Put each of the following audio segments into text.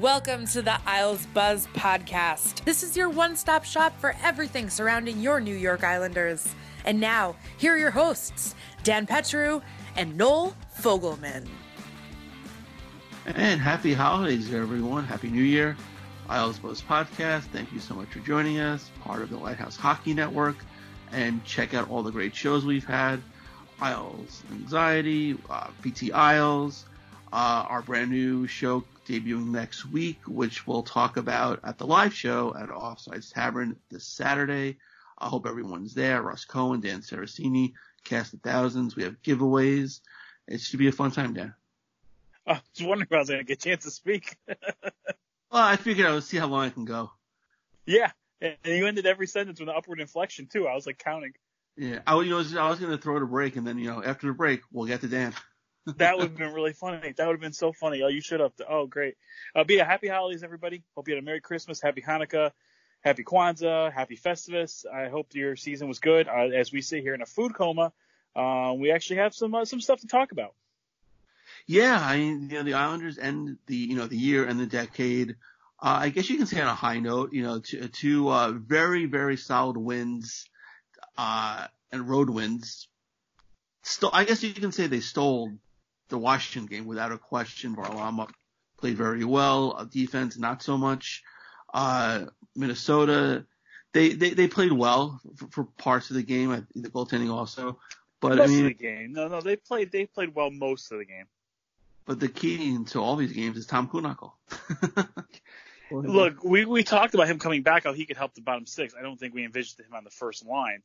Welcome to the Isles Buzz podcast. This is your one stop shop for everything surrounding your New York Islanders. And now, here are your hosts, Dan Petru and Noel Fogelman. And happy holidays, everyone. Happy New Year. Isles Buzz Podcast. Thank you so much for joining us, part of the Lighthouse Hockey Network. And check out all the great shows we've had Isles Anxiety, uh, PT Isles, uh, our brand new show debuting next week, which we'll talk about at the live show at Offsides Tavern this Saturday. I hope everyone's there. Russ Cohen, Dan Saracini, Cast of Thousands. We have giveaways. It should be a fun time, Dan. I was wondering if I was going to get a chance to speak. Well, I figured I would see how long I can go. yeah. And you ended every sentence with an upward inflection, too. I was like counting. Yeah, I, was- you know, I was going to throw the break, and then you know, after the break, we'll get to Dan. That would have been really funny. That would have been so funny. Oh, you should have. Oh, great. Uh, but yeah, happy holidays, everybody. Hope you had a Merry Christmas, Happy Hanukkah, Happy Kwanzaa, Happy Festivus. I hope your season was good. Uh, as we sit here in a food coma, uh, we actually have some uh, some stuff to talk about. Yeah, I mean, you know, the Islanders end the you know the year and the decade. Uh, I guess you can say on a high note. You know, two, two uh, very very solid wins uh, and road wins. Still, I guess you can say they stole the Washington game without a question. Varlamov played very well. Defense, not so much. Uh, Minnesota, they, they, they played well for, for parts of the game. I think the goaltending also. But most I mean, of the game. No, no, they played they played well most of the game. but the key to all these games is Tom Kuhnhackl. Look, we we talked about him coming back, how he could help the bottom six. I don't think we envisioned him on the first line.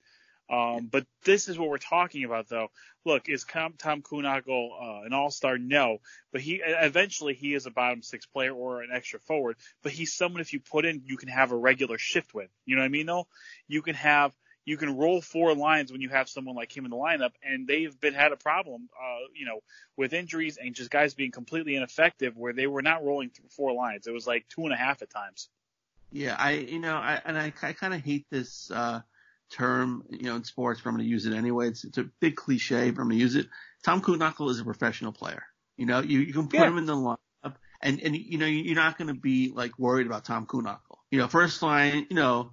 Um, but this is what we're talking about, though. Look, is Tom, Tom uh, an all-star? No, but he eventually he is a bottom six player or an extra forward. But he's someone if you put in, you can have a regular shift with. You know what I mean? Though you can have you can roll four lines when you have someone like him in the lineup, and they've been had a problem, uh, you know, with injuries and just guys being completely ineffective where they were not rolling through four lines. It was like two and a half at times. Yeah, I you know, I and I, I kind of hate this uh term, you know, in sports, but I'm going to use it anyway. It's, it's a big cliche, but I'm going to use it. Tom Kuhnhackl is a professional player. You know, you, you can put Yeah. him in the lineup, and and you know, you're not going to be like worried about Tom Kuhnhackl. You know, first line, you know,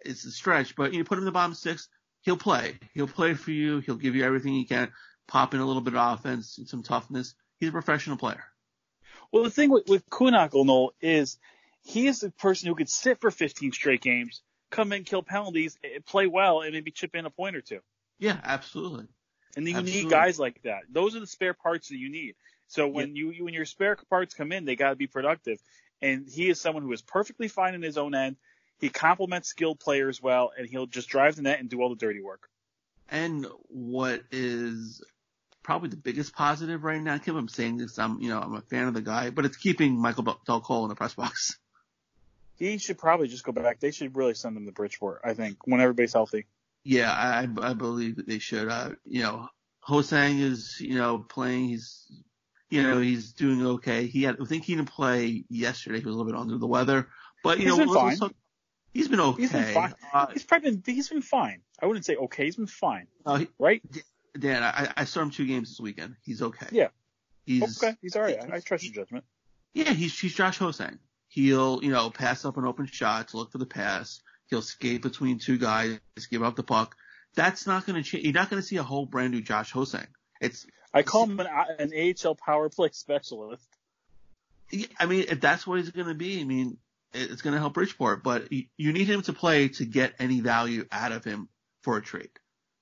it's a stretch, but you put him in the bottom six, he'll play. He'll play for you. He'll give you everything he can. Pop in a little bit of offense and some toughness. He's a professional player. Well, the thing with, with Kuhnhackl, Noel, is he is the person who could sit for 15 straight games, come in, kill penalties, eh, play well, and maybe chip in a point or two. Yeah, absolutely. And you Absolutely. need guys like that. Those are the spare parts that you need. So when you, you when your spare parts come in, they got to be productive. And he is someone who is perfectly fine in his own end. He complements skilled players well, and he'll just drive the net and do all the dirty work. And what is probably the biggest positive right now, Kim, I'm saying this, I'm, you know, I'm a fan of the guy, but it's keeping Michael Dal Colle in the press box. He should probably just go back. They should really send him to Bridgeport, I think, when everybody's healthy. Yeah, I, I believe that they should. Uh, you know, Ho-Sang is, you know, playing. He's, you know, he's doing okay. He had, I think he didn't play yesterday. He was a little bit under the weather, but you He's know, been fine. he's been okay. He's been fine. Uh, he's probably been, he's been fine. I wouldn't say okay. He's been fine. uh, he- Right? Dan, I, I saw him two games this weekend. He's okay. Yeah. He's okay. He's all right. I, I trust your judgment. Yeah, he's he's Josh Ho-Sang. He'll you know pass up an open shot to look for the pass. He'll skate between two guys, give up the puck. That's not going to change. You're not going to see a whole brand new Josh Ho-Sang. It's I call him an, an AHL power play specialist. I mean, if that's what he's going to be, I mean, it's going to help Bridgeport, but you need him to play to get any value out of him for a trade.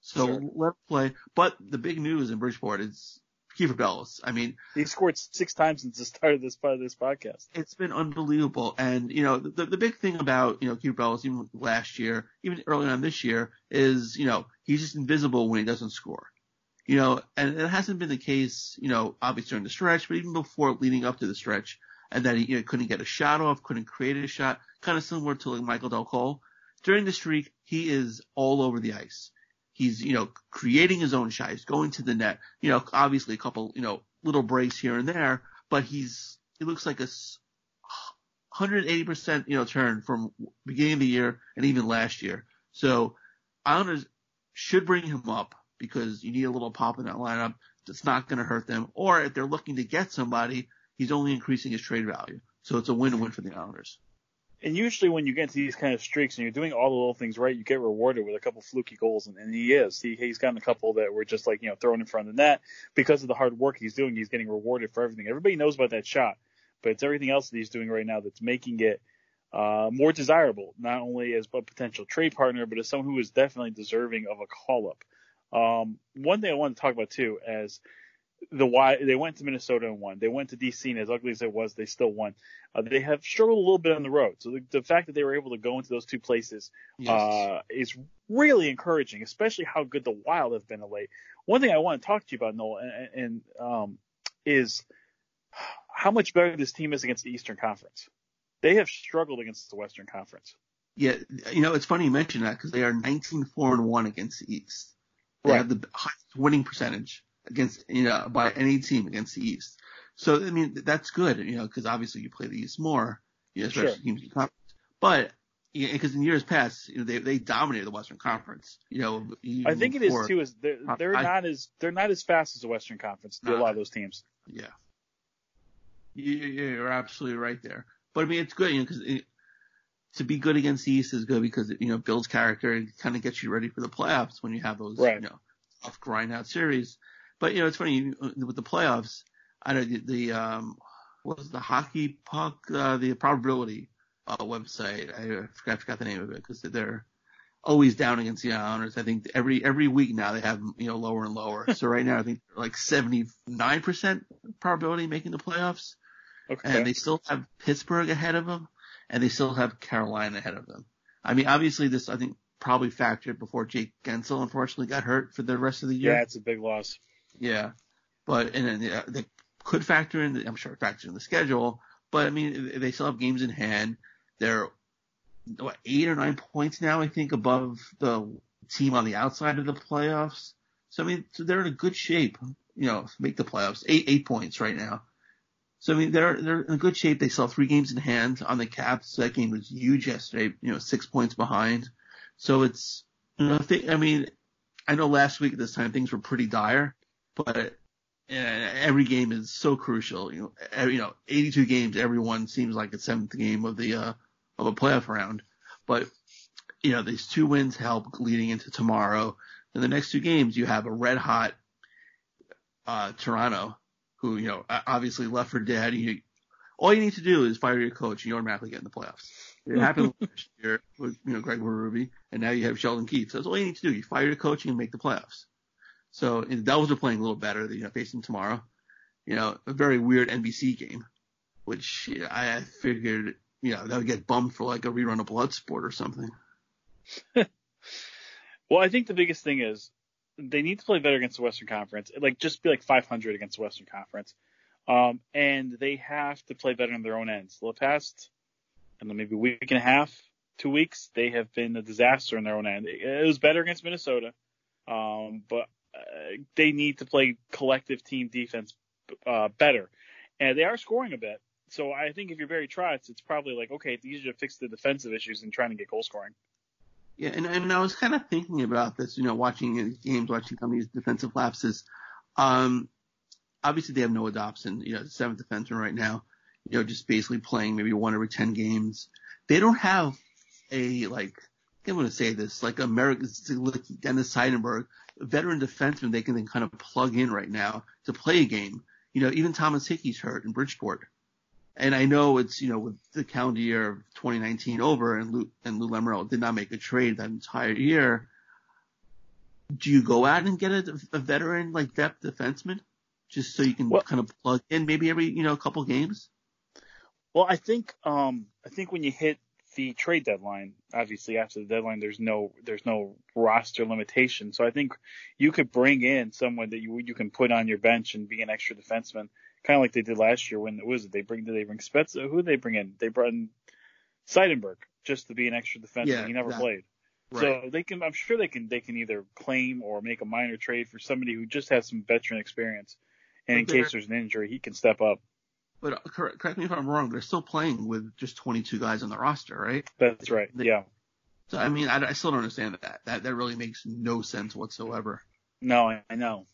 So Sure. let him play. But the big news in Bridgeport is Kieffer Bellows. I mean, He scored six times since the start of this part of this podcast. it's been unbelievable. And, you know, the, the big thing about, you know, Kieffer Bellows, even last year, even early on this year, is, you know, he's just invisible when he doesn't score. You know, and it hasn't been the case, you know, obviously during the stretch, but even before leading up to the stretch, and that he you know, couldn't get a shot off, couldn't create a shot, kind of similar to like Michael Dal Colle. During the streak, he is all over the ice. He's, you know, creating his own shot. He's going to the net. You know, obviously a couple, you know, little breaks here and there, but he's, he looks like a s- 180%, you know, turn from beginning of the year and even last year. So Islanders should bring him up because you need a little pop in that lineup. That's not going to hurt them. Or if they're looking to get somebody, he's only increasing his trade value. So it's a win-win for the Islanders. And usually when you get into these kind of streaks and you're doing all the little things right, you get rewarded with a couple fluky goals, and, and he is. He, he's gotten a couple that were just like, you know, thrown in front of the net. Because of the hard work he's doing, he's getting rewarded for everything. Everybody knows about that shot, but it's everything else that he's doing right now that's making it uh, more desirable, not only as a potential trade partner, but as someone who is definitely deserving of a call up. Um, one thing I want to talk about too, as the why they went to Minnesota and won. They went to DC, and as ugly as it was, they still won. Uh, they have struggled a little bit on the road, so the, the fact that they were able to go into those two places uh, is really encouraging, especially how good the Wild have been of late. One thing I want to talk to you about, Noel, and, and um, is how much better this team is against the Eastern Conference. They have struggled against the Western Conference. Yeah, you know, it's funny you mention that because they are 19 4 and 1 against the East. They Right. have the highest winning percentage against, you know, by any team against the East. So, I mean, that's good, you know, because obviously you play the East more, you know, especially Sure. teams in conference. But, because in years past, you know, they, they dominated the Western Conference, you know. I think it is too. Is they're, they're I- not as they're not as fast as the Western Conference. A lot of those teams. Yeah. You- you- You're absolutely right there. But I mean, it's good, you know, because to be good against the East is good because it, you know, builds character and kind of gets you ready for the playoffs when you have those, Right. you know, tough grind out series. But, you know, it's funny with the playoffs, I know the, the um, what was the hockey puck, uh, the probability, uh, website. I forgot, forgot the name of it because they're always down against the Islanders. I think every, every week now they have, you know, lower and lower. so right now I think like 79% probability of making the playoffs. Okay. And they still have Pittsburgh ahead of them, and they still have Carolina ahead of them. I mean, obviously this, I think, probably factored before Jake Guentzel unfortunately got hurt for the rest of the year. Yeah, it's a big loss. Yeah. But, and then they could factor in, the, I'm sure factor in the schedule, but I mean, they still have games in hand. They're, what, eight or nine points now, I think, above the team on the outside of the playoffs. So I mean, so they're in a good shape, you know, make the playoffs. Eight, eight points right now. So I mean, they're, they're in good shape. They still have three games in hand on the Caps. That game was huge yesterday, you know, six points behind. So it's, you know, I mean, I know last week at this time things were pretty dire, but uh, every game is so crucial. You know, every, you know, 82 games, everyone seems like a seventh game of the uh, of a playoff round. But you know, these two wins help leading into tomorrow. In the next two games, you have a red hot uh, Toronto, who you know obviously left for dead. You, all you need to do is fire your coach, and you automatically get in the playoffs. It happened last year with you know Greg Berube, and now you have Sheldon Keefe. So that's all you need to do. You fire your coach and you make the playoffs. So the Devils are playing a little better, than you know, facing tomorrow. You know, a very weird NBC game, which I figured, you know, that would get bumped for like a rerun of Bloodsport or something. well, I think the biggest thing is they need to play better against the Western Conference. Like just be like 500 against the Western Conference. Um, and they have to play better on their own ends. The past, don't know, maybe a week and a half, two weeks, they have been a disaster on their own end. It was better against Minnesota, um, but uh, they need to play collective team defense uh, better, and they are scoring a bit. So I think if you're Barry Trotz, it's probably like okay, it's easier to fix the defensive issues than trying to get goal scoring. Yeah, and, and I was kind of thinking about this, you know, watching games, watching some of these defensive lapses. Um, obviously they have Noah Dobson, you know, the seventh defenseman right now, you know, just basically playing maybe one every 10 games. They don't have a, like, I'm going to say this, like American, like Dennis Seidenberg, veteran defenseman they can then kind of plug in right now to play a game. You know, even Thomas Hickey's hurt in Bridgeport. And I know it's, you know, with the calendar year of 2019 over and Lou, and Lou Lamoriello did not make a trade that entire year. Do you go out and get a, a veteran like depth defenseman just so you can well, kind of plug in maybe every, you know, a couple games? Well, I think, um, I think when you hit the trade deadline, obviously after the deadline, there's no, there's no roster limitation. So I think you could bring in someone that you, you can put on your bench and be an extra defenseman kind of like they did last year when was it they bring did they bring Spezza? Who did they bring in? They brought in Seidenberg just to be an extra defenseman. Yeah, he never exactly. played. Right. So they can, I'm sure they can, they can either claim or make a minor trade for somebody who just has some veteran experience, and in case there's an injury, he can step up. But uh, correct, correct me if I'm wrong. They're still playing with just 22 guys on the roster, right? That's right. They, yeah. So I mean, I, I still don't understand that. That that really makes no sense whatsoever. No, I know.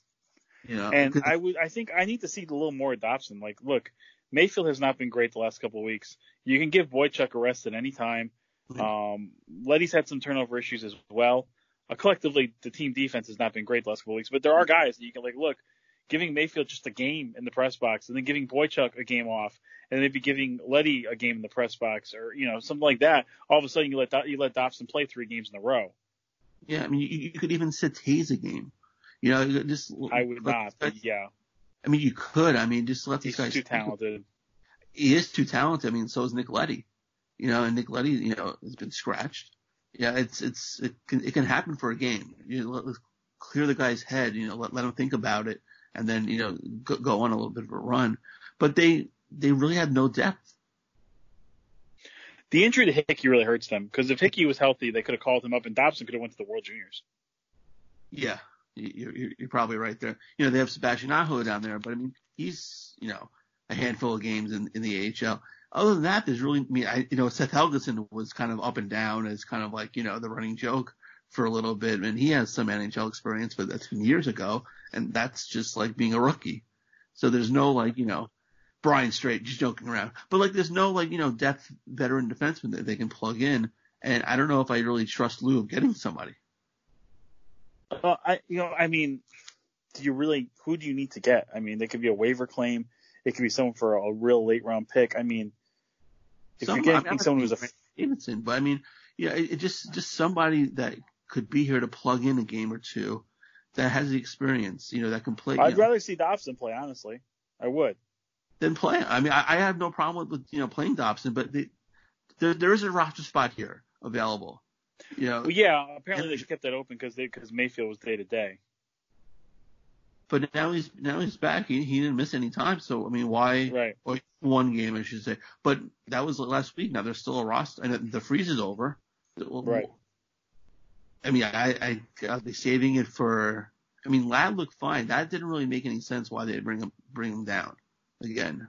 You know, and I would, I think I need to see a little more adoption. Like, look, Mayfield has not been great the last couple of weeks. You can give Boychuk a rest at any time. Mm-hmm. Um, Leddy's had some turnover issues as well. Uh, collectively, the team defense has not been great the last couple of weeks, but there are guys that you can like look, giving Mayfield just a game in the press box and then giving Boychuk a game off and maybe giving Leddy a game in the press box or, you know, something like that. All of a sudden you let, you let Dobson play three games in a row. Yeah. I mean, you, you could even sit Hayes a game. You know, just I would not, but yeah. I mean, you could. I mean, just let these He's guys. too talented. He is too talented. I mean, so is Nick Leddy. You know, and Nick Leddy, you know, has been scratched. Yeah, it's it's it can it can happen for a game. You know, let, let clear the guy's head. You know, let let him think about it, and then you know go, go on a little bit of a run. But they they really had no depth. The injury to Hickey really hurts them because if Hickey was healthy, they could have called him up, and Dobson could have went to the World Juniors. Yeah, you're, you're probably right there. You know, they have Sebastian Aho down there, but I mean, he's, you know, a handful of games in, in the AHL. Other than that, there's really, I mean, I, you know, Seth Helgeson was kind of up and down as kind of like, you know, the running joke for a little bit. And he has some NHL experience, but that's been years ago. And that's just like being a rookie. So there's no like, you know, Brian Strait just joking around, but like there's no like, you know, depth veteran defenseman that they can plug in. And I don't know if I really trust Lou of getting somebody. Well, I, you know, I mean, do you really, who do you need to get? I mean, there could be a waiver claim. It could be someone for a, real late round pick. I mean, if Some, you're getting someone who's a Davidson, but I mean, yeah, it, it just, just somebody that could be here to plug in a game or two that has the experience, you know, that can play. I'd know, rather see Dobson play, honestly. I would. Then play. I mean, I, I have no problem with, you know, playing Dobson, but the, there, there is a roster spot here available. You know, well, yeah, apparently they kept that open because they because Mayfield was day to day. But now he's now he's back. He, he didn't miss any time. So I mean, why? Right. Or one game, I should say. But that was last week. Now there's still a roster, and the freeze is over. Right. I mean, I, I I'll be saving it for? I mean, Ladd looked fine. That didn't really make any sense why they bring him bring him down again.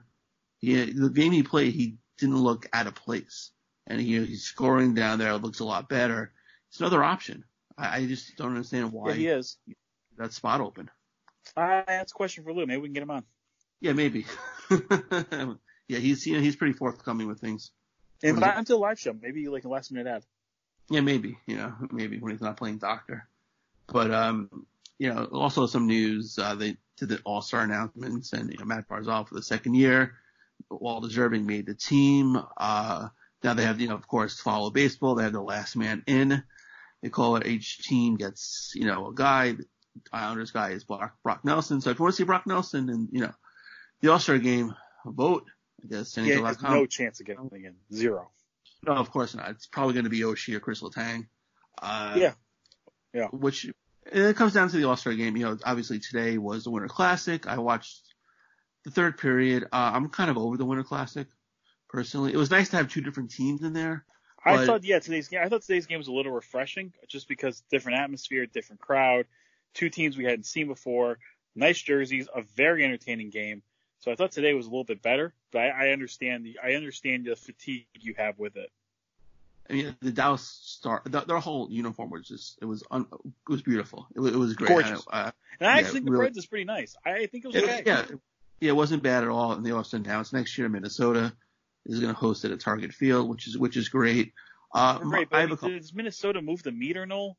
Yeah, the game he played, he didn't look out of place and he, he's scoring down there. It looks a lot better. It's another option. I, I just don't understand why yeah, he is that spot open. Uh, that's a question for Lou. Maybe we can get him on. Yeah, maybe. yeah, he's you know, he's pretty forthcoming with things. And but until live show, maybe like a last minute ad. Yeah, maybe. You know, maybe when he's not playing doctor. But um, you know, also some news. Uh, they did the All Star announcements, and you know, Matt Barzal for the second year. Walt Deserving made the team. Uh, now they have, you know, of course, follow baseball. They have the last man in. They call it each team gets, you know, a guy. Islanders guy is Brock, Brock Nelson. So if you want to see Brock Nelson and, you know, the All-Star game, vote, I guess. Yeah, he has no chance of getting in. Zero. No, of course not. It's probably going to be Oshie or Chris Letang. Uh, yeah. Yeah. Which, it comes down to the All-Star game. You know, obviously today was the Winter Classic. I watched the third period. Uh, I'm kind of over the Winter Classic, personally. It was nice to have two different teams in there. I thought, yeah, today's game. I thought today's game was a little refreshing, just because different atmosphere, different crowd, two teams we hadn't seen before, nice jerseys, a very entertaining game. So I thought today was a little bit better, but I, I understand the I understand the fatigue you have with it. I mean, the Dallas Star, the, their whole uniform was just it was un, it was beautiful. It, it was great. Gorgeous. I, uh, and I yeah, actually think the really, is pretty nice. I think it was yeah, okay. yeah, yeah, it wasn't bad at all. And they also announced next year Minnesota is going to host it at Target Field, which is which is great. Uh, I but a does Minnesota move the meter, Noel?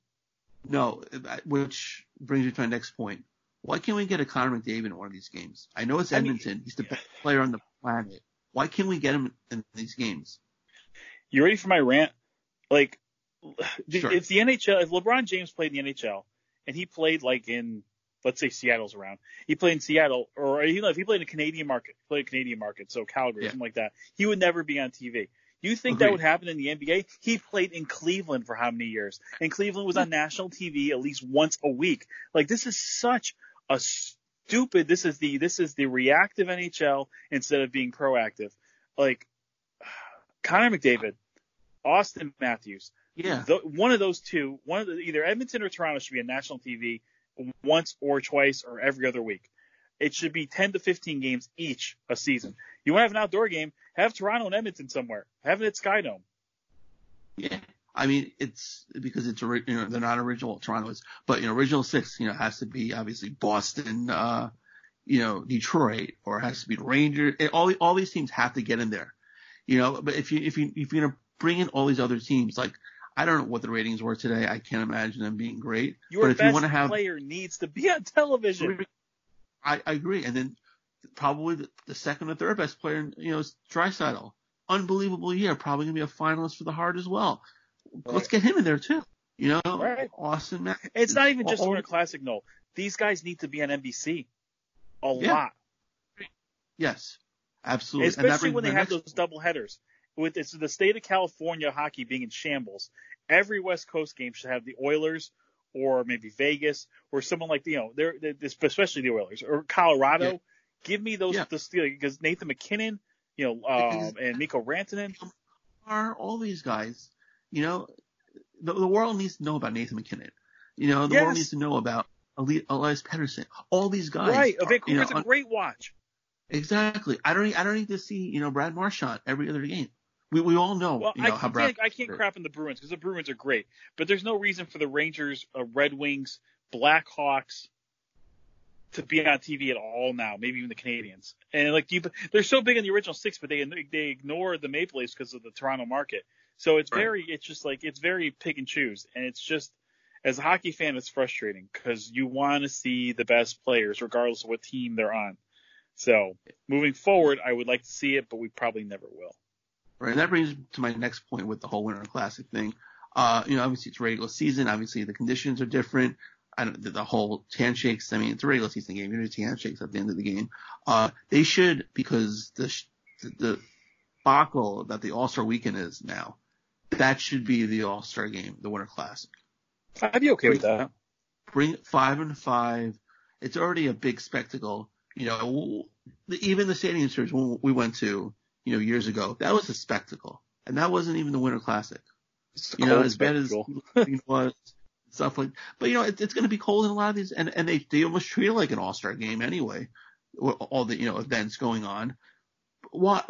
no, which brings me to my next point. Why can't we get a Connor McDavid in one of these games? I know it's I mean- Edmonton. He's the best player on the planet. Why can't we get him in these games? You ready for my rant? Like, Sure. if the NHL, if LeBron James played in the NHL and he played like in, let's say Seattle's around, he played in Seattle, or you know, if he played in a Canadian market, played a Canadian market, so Calgary, Yeah. something like that, he would never be on TV. You think that would happen in the NBA? He played in Cleveland for how many years? And Cleveland was on hmm. national TV at least once a week. Like this is such a stupid. This is the this is the reactive NHL instead of being proactive. Like Connor McDavid, Auston Matthews, Yeah. the, one of those two, one of the, either Edmonton or Toronto should be on national TV once or twice or every other week. It should be 10 to 15 games each a season. You want to have an outdoor game? Have Toronto and Edmonton somewhere. Have it at Skydome. Yeah. I mean, it's because it's you know they're not original Toronto is, but you know original six you know has to be obviously Boston, uh, you know Detroit, or it has to be Rangers. And all all these teams have to get in there, you know. But if you if you if you're gonna bring in all these other teams, like I don't know what the ratings were today. I can't imagine them being great. Your but if best you want to have, player needs to be on television. I, I agree. And then probably the, the second or third best player, you know, is Draisaitl. Unbelievable year. Probably gonna be a finalist for the Hart as well. Let's get him in there too. You know, Right. Auston. Matthews. It's not even just Winter Classic, no. These guys need to be on NBC. A Yeah. lot. Yes, absolutely. Especially when they have next- those double headers. With it's the state of California hockey being in shambles, every West Coast game should have the Oilers or maybe Vegas or someone like you know they're, they're especially the Oilers or Colorado. Yeah. Give me those Yeah. the because Nathan MacKinnon, you know, um, and Mikko Rantanen. are all these guys. You know, the, the world needs to know about Nathan MacKinnon. You know, the Yes. world needs to know about Eli- Elias Pettersson. All these guys. Right, are, Vancouver's you know, a great watch. Exactly. I don't. need- I don't need to see you know Brad Marchand every other game. We we all know Well, you know I how Brad. can't, I can't crap on the Bruins because the Bruins are great, but there's no reason for the Rangers, uh, Red Wings, Blackhawks to be on TV at all now. Maybe even the Canadiens. And like you, they're so big in the original six, but they they ignore the Maple Leafs because of the Toronto market. So it's Right. very, it's just like it's very pick and choose, and it's just as a hockey fan, it's frustrating because you want to see the best players regardless of what team they're on. So moving forward, I would like to see it, but we probably never will. Right. And that brings me to my next point with the whole Winter Classic thing. Uh, you know, obviously it's regular season. Obviously the conditions are different. I don't, the, the whole handshakes. I mean, it's a regular season game. You're handshakes at the end of the game. Uh, they should because the the, the debacle that the All Star Weekend is now. That should be the All Star game, the Winter Classic. I'd be okay with that. Bring five and five. It's already a big spectacle. You know, the, even the stadium series we went to, you know, years ago, that was a spectacle, and that wasn't even the Winter Classic. You know, as bad as it was, stuff like. But you know, it, it's going to be cold in a lot of these, and and they they almost treat it like an All Star game anyway. All the you know events going on. Why?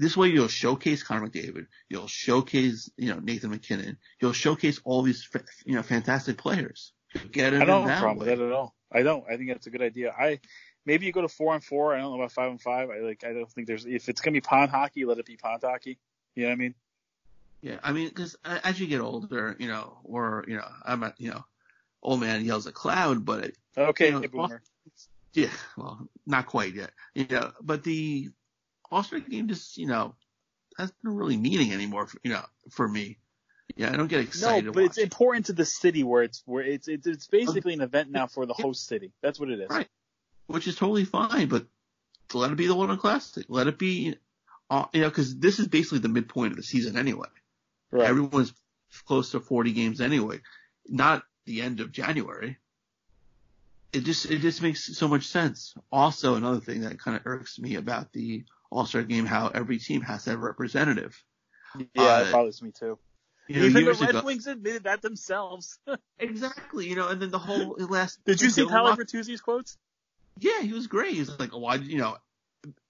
This way you'll showcase Connor McDavid. You'll showcase, you know, Nathan MacKinnon. You'll showcase all these, you know, fantastic players. Get them I don't in have a problem with way. that at all. I don't. I think that's a good idea. I maybe you go to four on four. I don't know about five on five. I like. I don't think there's. If it's gonna be pond hockey, let it be pond hockey. You know what I mean? Yeah, I mean, because as you get older, you know, or you know, I'm a, you know, old man yells at cloud, but it, Okay, you know, yeah, well, not quite yet, you know, but the All Star game just, you know, has no really meaning anymore, for, you know, for me. Yeah, I don't get excited. No, but it's important to the city where it's where it's it's, it's basically an event now for the host city. That's what it is. Right. Which is totally fine, but let it be the London Classic. Let it be, uh, you know, because this is basically the midpoint of the season anyway. Right. Everyone's close to 40 games anyway, not the end of January. It just it just makes so much sense. Also, another thing that kind of irks me about the All Star game, how every team has to have a representative. Yeah, Uh, that bothers me too. You know, Even the Red ago- Wings admitted that themselves. Exactly, you know, and then the whole last. Did you see Dylan Tyler Lock- Bertuzzi's quotes? Yeah, he was great. He's like, why, you know,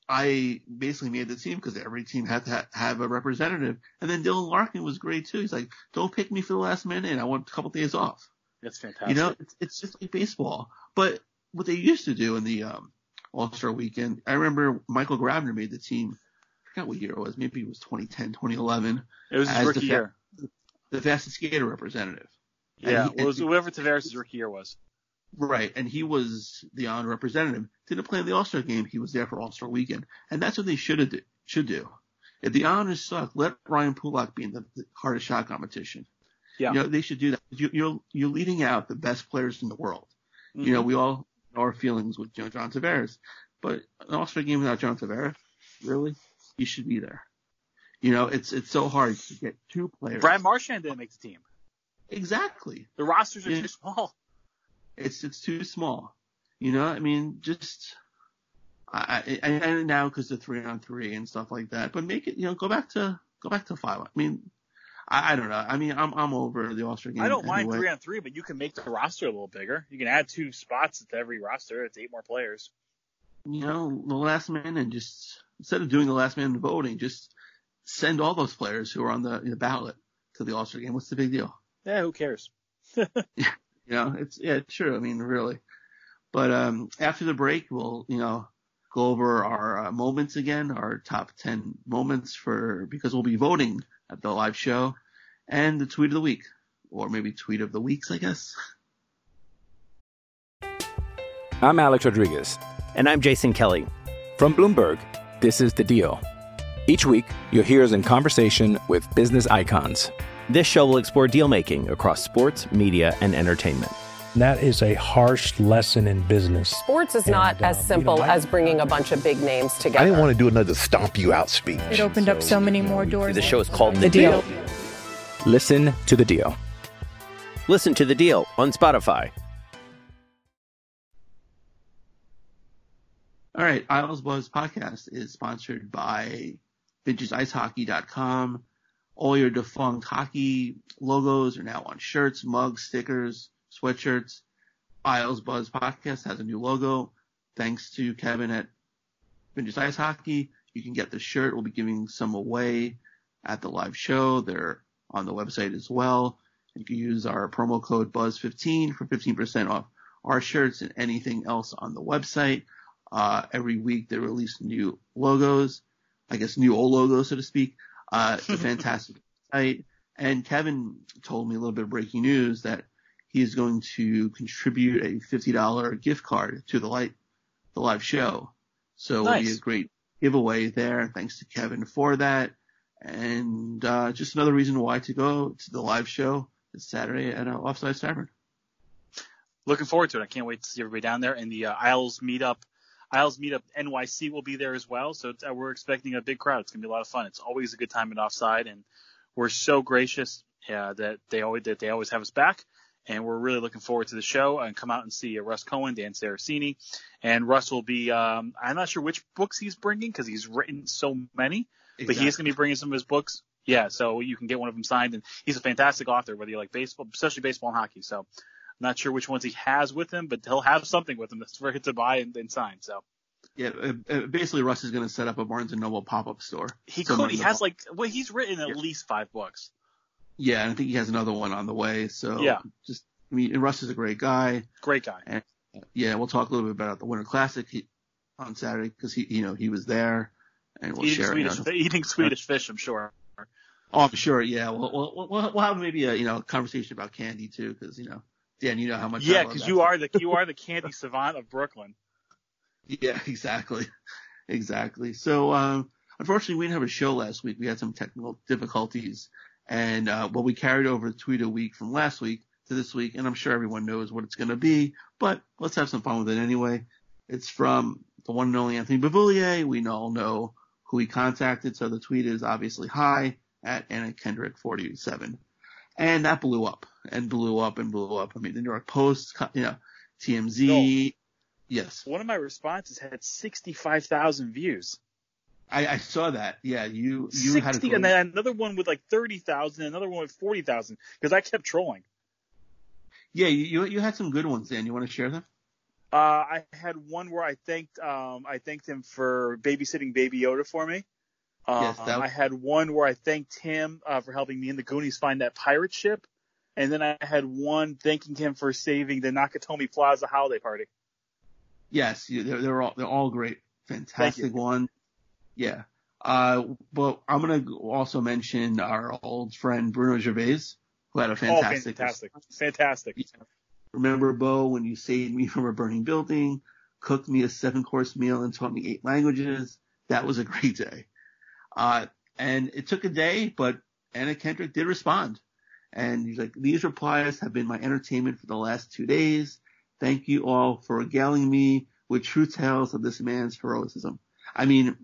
I basically made the team because every team had to ha- have a representative. And then Dylan Larkin was great too. He's like, don't pick me for the last minute. I want a couple days off. That's fantastic. You know, it's, it's just like baseball. But what they used to do in the um, All Star Weekend, I remember Michael Grabner made the team. I forgot what year it was. Maybe it was 2010, 2011. It was his rookie the year. The fastest skater representative. Yeah, he- it was whoever Tavares' rookie year was. Right, and he was the honor representative. Didn't play in the All Star game. He was there for All Star weekend, and that's what they should have do, should do. If the honors suck, let Ryan Pulock be in the, the hardest shot competition. Yeah. You know, they should do that. You, you're you're leading out the best players in the world. You know, Mhm. we all our feelings with you know, John Tavares, but an All Star game without John Tavares, really, he should be there. You know, it's it's so hard to get two players. Brad Marchand didn't make the team. Exactly. The rosters are Yeah. too small. It's it's too small. You know, I mean, just I I, I I now because the three on three and stuff like that, but make it you know go back to go back to five. I mean, I, I don't know. I mean, I'm I'm over the All Star game. I don't mind three on three, but you can make the roster a little bigger. You can add two spots to every roster. It's eight more players. You know, the last man and just instead of doing the last man voting, just send all those players who are on the, the ballot to the All Star game. What's the big deal? Yeah, who cares? yeah, You know, it's yeah, it's true. I mean, really. But um, after the break, we'll you know go over our uh, moments again, our top ten moments for because we'll be voting at the live show, and the tweet of the week, or maybe tweet of the weeks, I guess. I'm Alex Rodriguez. And I'm Jason Kelly. From Bloomberg, this is The Deal. Each week, you'll hear us in conversation with business icons. This show will explore deal making across sports, media, and entertainment. That is a harsh lesson in business. Sports is not And, uh, as you simple know, I- as bringing a bunch of big names together. I didn't want to do another stomp you out speech. It opened up so many more doors. The show is called The Deal. Listen to The Deal. Listen to the deal on Spotify. All right, Isles Buzz podcast is sponsored by VintageIceHockey.com. All your defunct hockey logos are now on shirts, mugs, stickers, sweatshirts. Isles Buzz podcast has a new logo. Thanks to Kevin at Vintage Ice Hockey, you can get the shirt. We'll be giving some away at the live show. They're on the website as well. You can use our promo code BUZZ15 for 15% off our shirts and anything else on the website. Uh, every week they release new logos, I guess new old logos, so to speak. Uh, it's a fantastic site. And Kevin told me a little bit of breaking news that he's going to contribute a $50 gift card to the light, the live show. So it'll be a great giveaway there. Thanks to Kevin for that. And, uh, just another reason why to go to the live show this Saturday at uh, Offside Tavern. Looking forward to it. I can't wait to see everybody down there. And the uh, Isles meetup, Isles meetup NYC will be there as well. So it's, uh, we're expecting a big crowd. It's gonna be a lot of fun. It's always a good time at Offside, and we're so gracious uh, that they always that they always have us back. And we're really looking forward to the show and come out and see uh, Russ Cohen, Dan Saracini, and Russ will be. Um, I'm not sure which books he's bringing because he's written so many, but he is going to be bringing some of his books. Yeah, so you can get one of them signed, and he's a fantastic author, whether you like baseball, especially baseball and hockey. So, I'm not sure which ones he has with him, but he'll have something with him that's for him to buy and, and sign. So Yeah, uh, uh, basically Russ is going to set up a Barnes and Noble pop-up store. he could. He has like well, he's written at least five books. Yeah, and I think he has another one on the way. So Yeah. just I mean, Russ is a great guy. Great guy. And yeah, we'll talk a little bit about the Winter Classic he, on Saturday because he, you know, he was there, and we'll eating share. you Swedish, know. eating Swedish fish. I'm sure. Oh, I'm sure. Yeah, we'll, we'll, we'll, we'll have maybe a you know conversation about candy too because you know, Dan, you know how much. Yeah, because you are the you are the candy savant of Brooklyn. Yeah, exactly. Exactly. So, um, unfortunately, we didn't have a show last week. We had some technical difficulties And uh, well, we carried over the tweet a week from last week to this week, and I'm sure everyone knows what it's going to be, but let's have some fun with it anyway. It's from the one and only Anthony Beauvillier. We all know who he contacted, so the tweet is obviously hi at Anna Kendrick 47. And that blew up and blew up and blew up. I mean, the New York Post, you know, TMZ. Yes. One of my responses had 65,000 views. I, I saw that. Yeah, you you 60, had a and then another one with like 30,000, another one with 40,000 because I kept trolling. Yeah, you you had some good ones, Dan. You want to share them? Uh, I had one where I thanked um I thanked him for babysitting Baby Yoda for me. Yes, Um, that I had one where I thanked him uh, for helping me and the Goonies find that pirate ship, and then I had one thanking him for saving the Nakatomi Plaza holiday party. Yes, they're, they're all they're all great, fantastic one. Yeah. Uh, but I'm gonna also mention our old friend Bruno Gervais, who had a fantastic. oh, fantastic, fantastic. Remember, Bo, when you saved me from a burning building, cooked me a seven course meal, and taught me eight languages? That was a great day. Uh, and it took a day, but Anna Kendrick did respond. And he's like, these replies have been my entertainment for the last two days. Thank you all for regaling me with true tales of this man's heroism. I mean,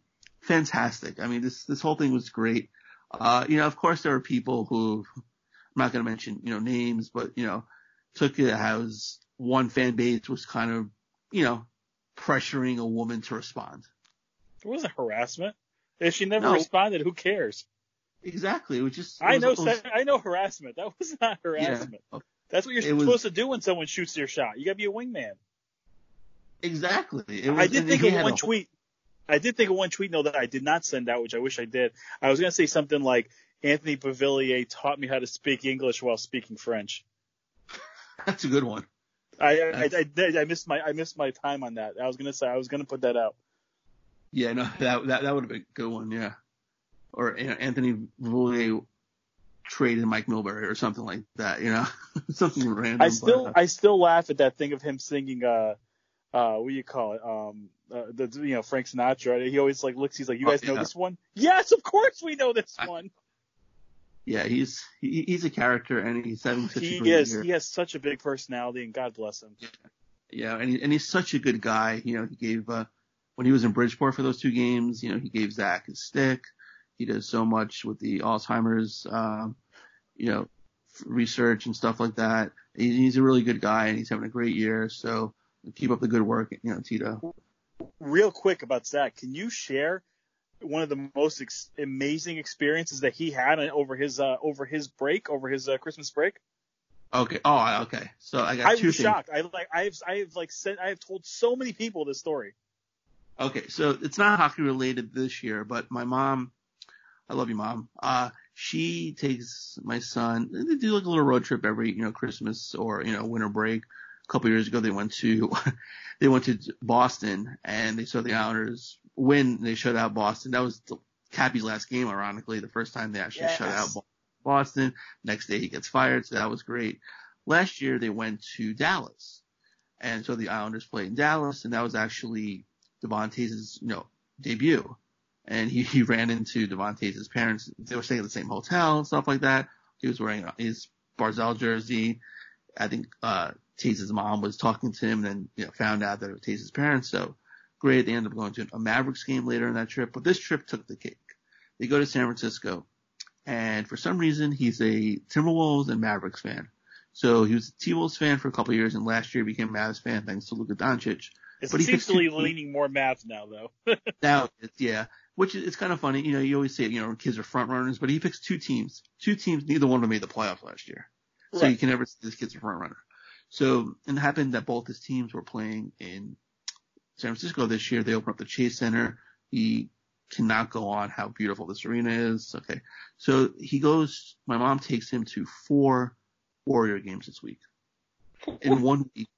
fantastic. I mean, this, this whole thing was great. Uh, you know, of course there are people who, I'm not going to mention, you know, names, but, you know, took it as one fan base was kind of, you know, pressuring a woman to respond. It wasn't harassment. If she never No. responded, who cares? Exactly. It was just, it I was- know, was- I know harassment. That was not harassment. Yeah. That's what you're It was- supposed to do when someone shoots your shot. You gotta be a wingman. exactly. It was, I did think of one a- tweet. I did think of one tweet, no, that I did not send out, which I wish I did. I was gonna say something like Anthony Beauvillier taught me how to speak English while speaking French. That's a good one. I I, I, I missed my I missed my time on that. I was gonna say I was gonna put that out. Yeah, no, that that that would have been a good one. Yeah, or you know, Anthony Beauvillier traded Mike Milbury or something like that. You know, something random. I still but, uh, I still laugh at that thing of him singing uh uh what do you call it um uh, the you know Frank Sinatra. He always like looks. He's like, you Oh, guys know this one? Yes, of course we know this one. yeah, he's he, he's a character and he's having such a He great is. year. He has such a big personality, and God bless him. Yeah, and he, and he's such a good guy. You know, he gave uh when he was in Bridgeport for those two games. You know, he gave Zach his stick. He does so much with the Alzheimer's, um, you know, research and stuff like that. He, he's a really good guy, and he's having a great year. So keep up the good work, you know, Tito. Real quick about Zach, can you share one of the most ex- amazing experiences that he had over his uh, over his break, over his uh, Christmas break? Okay. Oh, okay. So I got I two was things. shocked. I like I've I've like said I have told so many people this story. Okay, so it's not hockey related this year, but my mom, I love you, mom. Uh, she takes my son. They do like a little road trip every, you know, Christmas or you know winter break. A couple years ago, they went to, they went to Boston and they saw the Islanders win. They shut out Boston. That was the Cappy's last game, ironically, the first time they actually shut out Boston. Next day he gets fired, so that was great. Last year they went to Dallas, and so the Islanders played in Dallas, and that was actually Devontae's, you know, debut. And he, he ran into Devontae's parents. They were staying at the same hotel and stuff like that. He was wearing his Barzell jersey. I think, uh, Taze's mom was talking to him and then, you know, found out that it was Taze's parents. So great. They ended up going to a Mavericks game later in that trip, but this trip took the cake. They go to San Francisco and for some reason he's a Timberwolves and Mavericks fan. So he was a T-Wolves fan for a couple of years and last year he became a Mavs fan thanks to Luka Doncic. It But he seems to be leaning more Mavs now, though. now, it's, yeah, which is it's kind of funny. You know, you always say you know kids are front runners, but he picks two teams. Two teams, neither one of them made the playoffs last year, so Right. you can never say this kid's a front runner. So and it happened that both his teams were playing in San Francisco this year. They opened up the Chase Center. He cannot go on how beautiful this arena is. Okay, so he goes. My mom takes him to four Warrior games this week. In one week,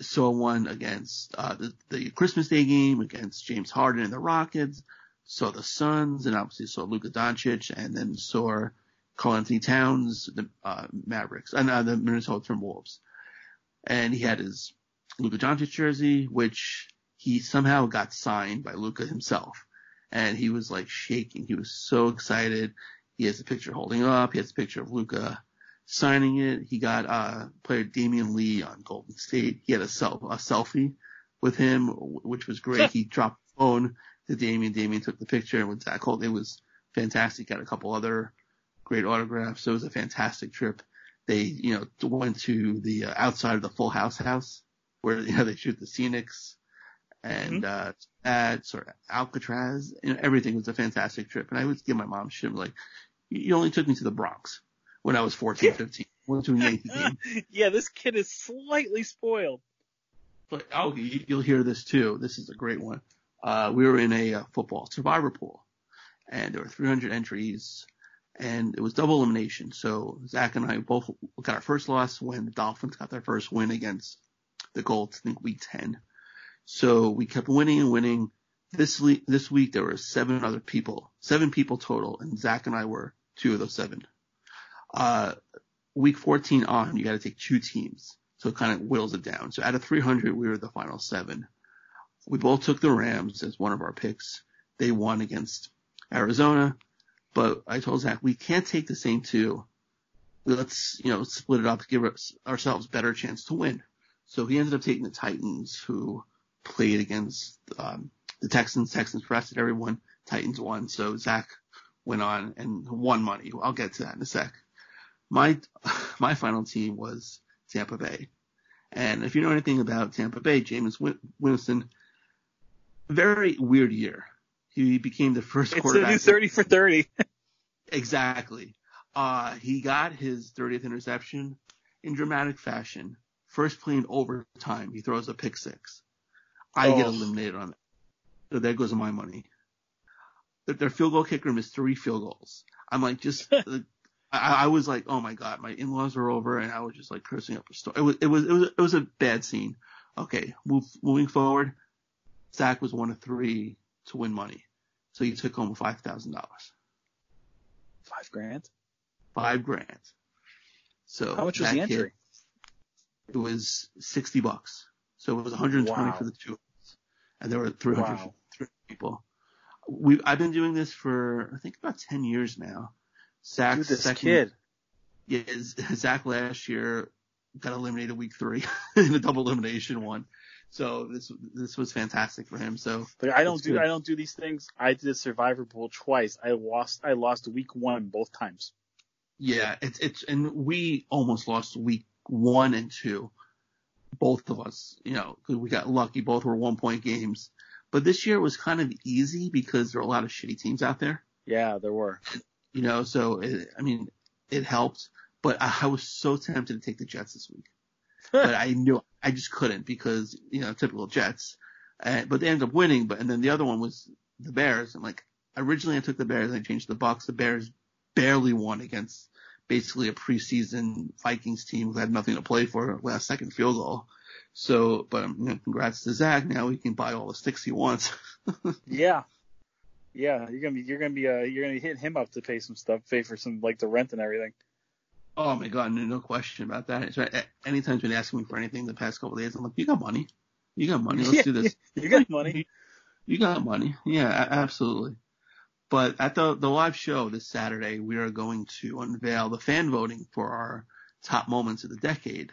saw one against uh, the, the Christmas Day game against James Harden and the Rockets, saw the Suns, and obviously saw Luka Doncic, and then saw Karl-Anthony Towns, the uh, Mavericks, and uh, the Minnesota Timberwolves. And he had his Luka Doncic jersey, which he somehow got signed by Luka himself. And he was like shaking. He was so excited. He has a picture holding up. He has a picture of Luka signing it. He got uh, player Damion Lee on Golden State. He had a, self, a selfie with him, which was great. he dropped the phone to Damion. Damion took the picture, and with Zach Holt, it was fantastic. Got a couple other great autographs. So it was a fantastic trip. They, you know, went to the uh, outside of the Full House house where you know they shoot the scenics and mm-hmm. uh at sort of Alcatraz. You know, everything was a fantastic trip. And I would give my mom shit like, you only took me to the Bronx when I was 14, 15. Went to a Yankee game. yeah, this kid is slightly spoiled. But oh, you'll hear this too. This is a great one. Uh, we were in a uh, football survivor pool, and there were 300 entries, and it was double elimination. So Zach and I both got our first loss when the Dolphins got their first win against the Colts, I think week 10. So we kept winning and winning. This week, this week there were seven other people, seven people total, and Zach and I were two of those seven. Uh, week 14 on, you got to take two teams. So it kind of whittles it down. So out of 300, we were the final seven. We both took the Rams as one of our picks. They won against Arizona, but I told Zach, we can't take the same two. Let's, you know, split it up give ourselves better chance to win. So he ended up taking the Titans, who played against um, the Texans. Texans rested everyone. Titans won. So Zach went on and won money. I'll get to that in a sec. My my final team was Tampa Bay, and if you know anything about Tampa Bay, Jameis Winston, very weird year. He became the first it's quarterback. It's thirty for thirty. exactly. Uh, he got his 30th interception in dramatic fashion. First play in overtime, he throws a pick six. I oh. get eliminated on that. So there goes my money. Their field goal kicker missed three field goals. I'm like, just, I, I, was like, oh my god, my in-laws are over, and I was just like cursing up a storm. It was, it was, it was, it was a bad scene. Okay, move, moving forward. Zach was one of three to win money, so he took home five thousand dollars. Five grand. Five grand. So how much was the entry? Kid, it was sixty bucks. So it was 120 wow. for the two and there were 300, wow. 300 people. We I've been doing this for I think about 10 years now. Zach, Dude, this second, kid. Yeah, Zach last year got eliminated week three in a double elimination one. So this this was fantastic for him. So but I don't do good. I don't do these things. I did Survivor Pool twice. I lost I lost week one both times. Yeah, it's it's and we almost lost week one and two both of us, you know, because we got lucky. Both were one point games. But this year was kind of easy because there are a lot of shitty teams out there. Yeah, there were. You know, so it, I mean, it helped. But I, I was so tempted to take the Jets this week, but I knew I just couldn't because you know typical Jets. Uh, but they ended up winning. But and then the other one was the Bears. I'm like originally I took the Bears. I changed the Bucks. The Bears barely won against basically a preseason Vikings team who had nothing to play for last second field goal. So, but you know, congrats to Zach. Now he can buy all the sticks he wants. yeah. Yeah, you're gonna be you're gonna be uh you're gonna hit him up to pay some stuff, pay for some like the rent and everything. Oh my god, no, no question about that. So, anytime you've been asking me for anything the past couple of days, I'm like, you got money, you got money, let's yeah, do this. You got money. You got money. Yeah, absolutely. But at the the live show this Saturday, we are going to unveil the fan voting for our top moments of the decade.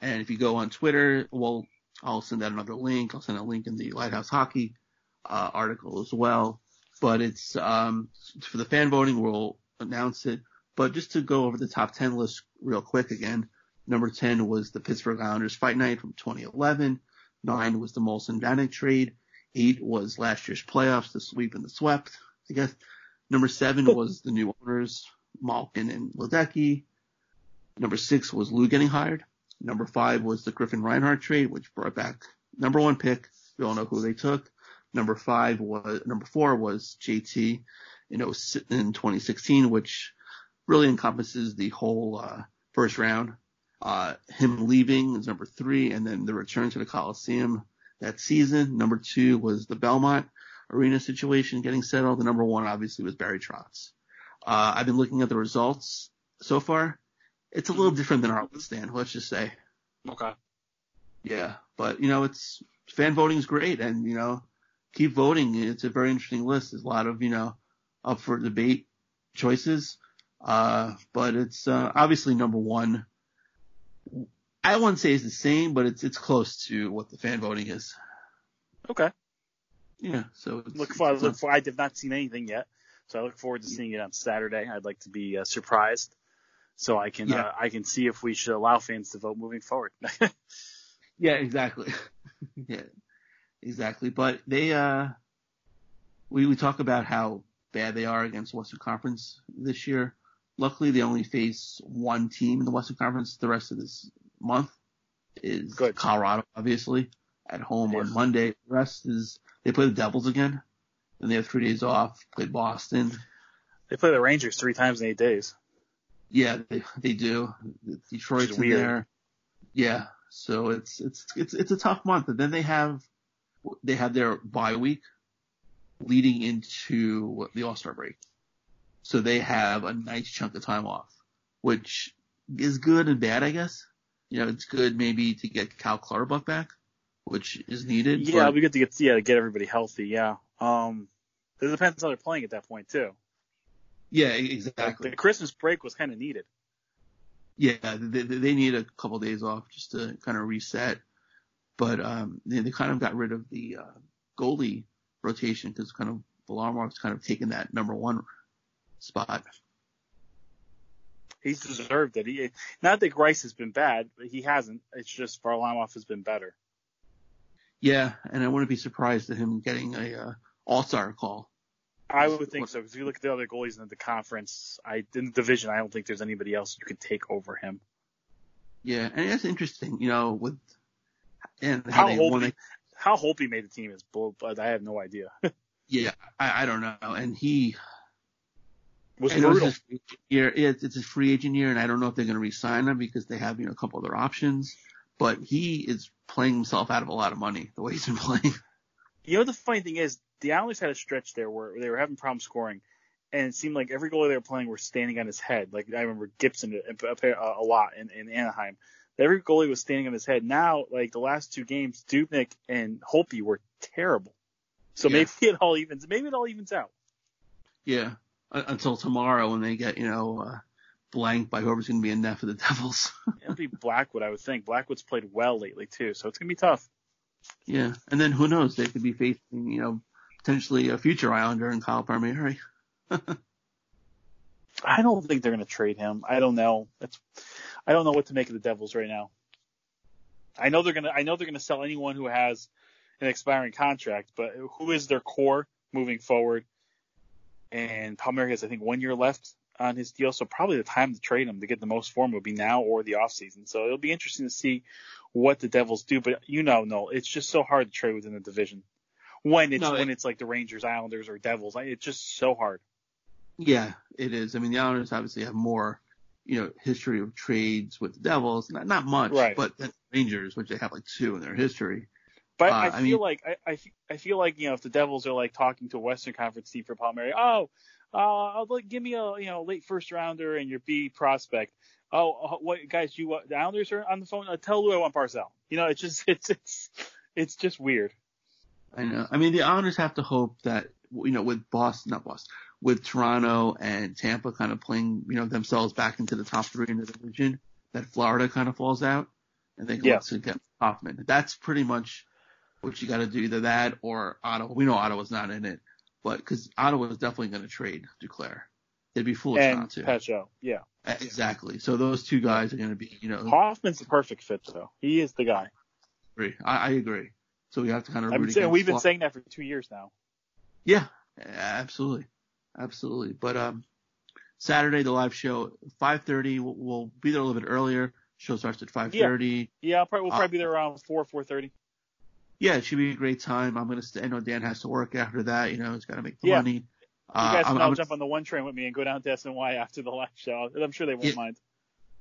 And if you go on Twitter, well, I'll send out another link. I'll send a link in the Lighthouse Hockey uh, article as well. But it's um, for the fan voting. We'll announce it. But just to go over the top 10 list real quick again. Number 10 was the Pittsburgh Islanders Fight Night from 2011. Nine was the Moulson Vanek trade. Eight was last year's playoffs, the sweep and the swept. I guess. Number seven was the new owners, Malkin and Ledecky. Number six was Lou getting hired. Number five was the Griffin Reinhart trade, which brought back number one pick. We all know who they took. Number five was, number four was JT in 2016, which really encompasses the whole, uh, first round. Uh, him leaving is number three, and then the return to the Coliseum that season. Number two was the Belmont arena situation getting settled. The number one obviously was Barry Trotz. Uh, I've been looking at the results so far. It's a little different than our stand, let's just say. Okay. Yeah, but you know, it's fan voting is great, and you know, keep voting. It's a very interesting list. There's a lot of you know up for debate choices. Uh, but it's uh, obviously number one. I wouldn't say it's the same, but it's it's close to what the fan voting is. Okay. Yeah. So it's, look for, it's look for. I have not seen anything yet, so I look forward to seeing it on Saturday. I'd like to be uh, surprised, so I can Yeah. uh, I can see if we should allow fans to vote moving forward. Yeah, exactly. yeah, exactly. But they, uh, we, we talk about how bad they are against Western Conference this year. Luckily, they only face one team in the Western Conference the rest of this month is Good. Colorado, obviously, at home Yeah. on Monday. The rest is, they play the Devils again. Then they have three days off, play Boston. they play the Rangers three times in eight days. Yeah, they, they do. Detroit's in there. Yeah. So it's, it's, it's, it's a tough month. And then they have, they have their bye week leading into the All-Star break. So they have a nice chunk of time off, which is good and bad, I guess. You know, it's good maybe to get Cal Clutterbuck back, which is needed. Yeah, it'll but- be good to get yeah to get everybody healthy. Yeah. Um, it depends how they're playing at that point too. yeah, exactly. the Christmas break was kind of needed. Yeah, they, they need a couple days off just to kind of reset. But um, they, they kind of got rid of the uh, goalie rotation because kind of Varlamov's kind of taken that number one spot. He's deserved it. He not that Greiss has been bad, but he hasn't. It's just Varlamov has been better. Yeah, and I wouldn't be surprised at him getting a uh, All Star call. I would think so because if you look at the other goalies in the conference, I in the division, I don't think there's anybody else you could take over him. Yeah, and that's interesting, you know, with and How Holtby, it. how Holtby made the team is bull, but I have no idea. Yeah, I, I don't know, and he was know brutal. It's his free agent year. Yeah, it's, it's his free agent year, and I don't know if they're going to re-sign him because they have you know a couple other options. But he is playing himself out of a lot of money the way he's been playing. You know the funny thing is, the Islanders had a stretch there where they were having problems scoring, and it seemed like every goalie they were playing were standing on his head. Like I remember Gibson uh, a, a, a lot in, in Anaheim. Every goalie was standing on his head. Now, like the last two games, Dubnyk and Holtby were terrible. So Yeah. maybe it all evens. Maybe it all evens out. Yeah, until tomorrow when they get you know uh, blanked by whoever's going to be in net for the Devils. It'll be Blackwood, I would think. Blackwood's played well lately too, so it's gonna be tough. yeah, and then who knows? They could be facing you know potentially a future Islander in Kyle Palmieri. I don't think they're gonna trade him. I don't know. It's I don't know what to make of the Devils right now. I know they're gonna I know they're gonna sell anyone who has an expiring contract, but who is their core moving forward? And Palmieri has I think one year left on his deal, so probably the time to trade him to get the most for him would be now or the offseason. So it'll be interesting to see what the Devils do. But you know, no, it's just so hard to trade within the division. When it's No, when it- it's like the Rangers, Islanders, or Devils, it's just so hard. Yeah, it is. I mean, the Islanders obviously have more, you know, history of trades with the Devils. Not not much, Right. but the Rangers, which they have like two in their history. But Uh, I I feel mean- like I, I, I feel like you know if the Devils are like talking to a Western Conference team for Palmieri, oh, uh, I'll like, give me a you know late first rounder and your B prospect. Oh, uh, what guys? You uh, the Islanders are on the phone. Uh, tell Lou I want Barzal. You know, it's just it's it's it's just weird. I know. I mean, the Islanders have to hope that you know with Boston, not Boston, with Toronto and Tampa kind of playing you know themselves back into the top three in the division, that Florida kind of falls out and they can Yeah. to get Hoffman. That's pretty much what you got to do. Either that or Ottawa. We know Ottawa's not in it, but because Ottawa is definitely going to trade Duclair. They'd be foolish and not to. Petro, yeah. Uh, Exactly. So those two guys are going to be, you know, Hoffman's the perfect fit though. He is the guy. agree. I, I agree. So we have to kind of been saying, we've been saying that for two years now. Yeah, absolutely, absolutely. But um, Saturday the live show, 5:30. We'll, we'll be there a little bit earlier. Show starts at 5:30. Yeah, I'll probably, we'll Uh, probably be there around four four thirty. Yeah, it should be a great time. I'm gonna. Stay, I know Dan has to work after that. You know, he's got to make the Yeah. money. You Uh, guys I'm- can all I'm- jump on the one train with me and go down to SNY after the live show. I'm sure they won't Yeah. mind.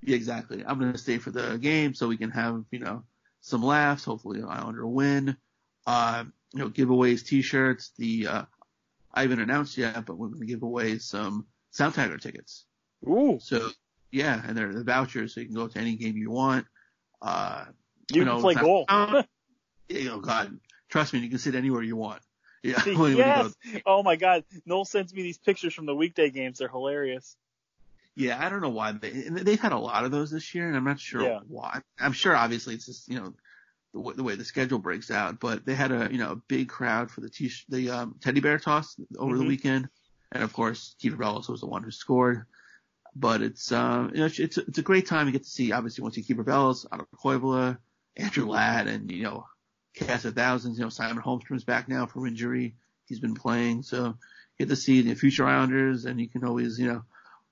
Yeah, exactly. I'm gonna stay for the game so we can have you know some laughs. Hopefully, Islander win. Uh, you know, giveaways, T-shirts. The uh, I haven't announced yet, but we're gonna give away some Sound Tiger tickets. Ooh. So yeah, and they're the vouchers, so you can go to any game you want. Uh, You can play goal. oh God, trust me, you can sit anywhere you want. Yeah. yes. Oh my God. Noel sends me these pictures from the weekday games. They're hilarious. Yeah, I don't know why they they've had a lot of those this year, and I'm not sure Yeah. why. I'm sure obviously it's just you know the way, the way the schedule breaks out, but they had a you know a big crowd for the t the um, teddy bear toss over the Mhm. weekend, and of course Kieffer Bellows was the one who scored. But it's um you know it's it's a, it's a great time to get to see obviously once you Kieffer Bellows, Otto Koivula, Andrew Ladd, and you know cast of thousands. You know Simon Holmstrom's back now from injury. He's been playing, so you get to see the future Islanders, and you can always you know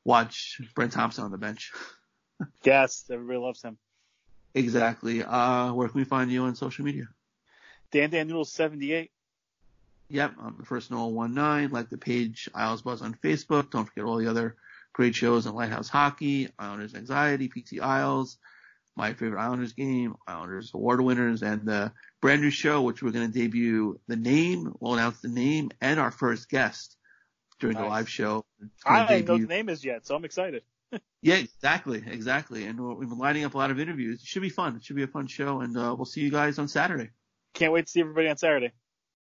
watch Brent Thompson on the bench. Yes, everybody loves him. Exactly. Uh, where can we find you on social media? Dan Dan Noodle 78. Yep, I'm the first Noel one nine. Like the page Isles Buzz on Facebook. Don't forget all the other great shows on Lighthouse Hockey, Islanders Anxiety, PT Isles, My Favorite Islanders Game, Islanders Award Winners, and the brand new show which we're going to debut the name. We'll announce the name and our first guest during the live show. I don't know what the name is yet, so I'm excited. Yeah, exactly, exactly. And we're- we've been lining up a lot of interviews. It should be fun. It should be a fun show, and uh, we'll see you guys on Saturday. Can't wait to see everybody on Saturday.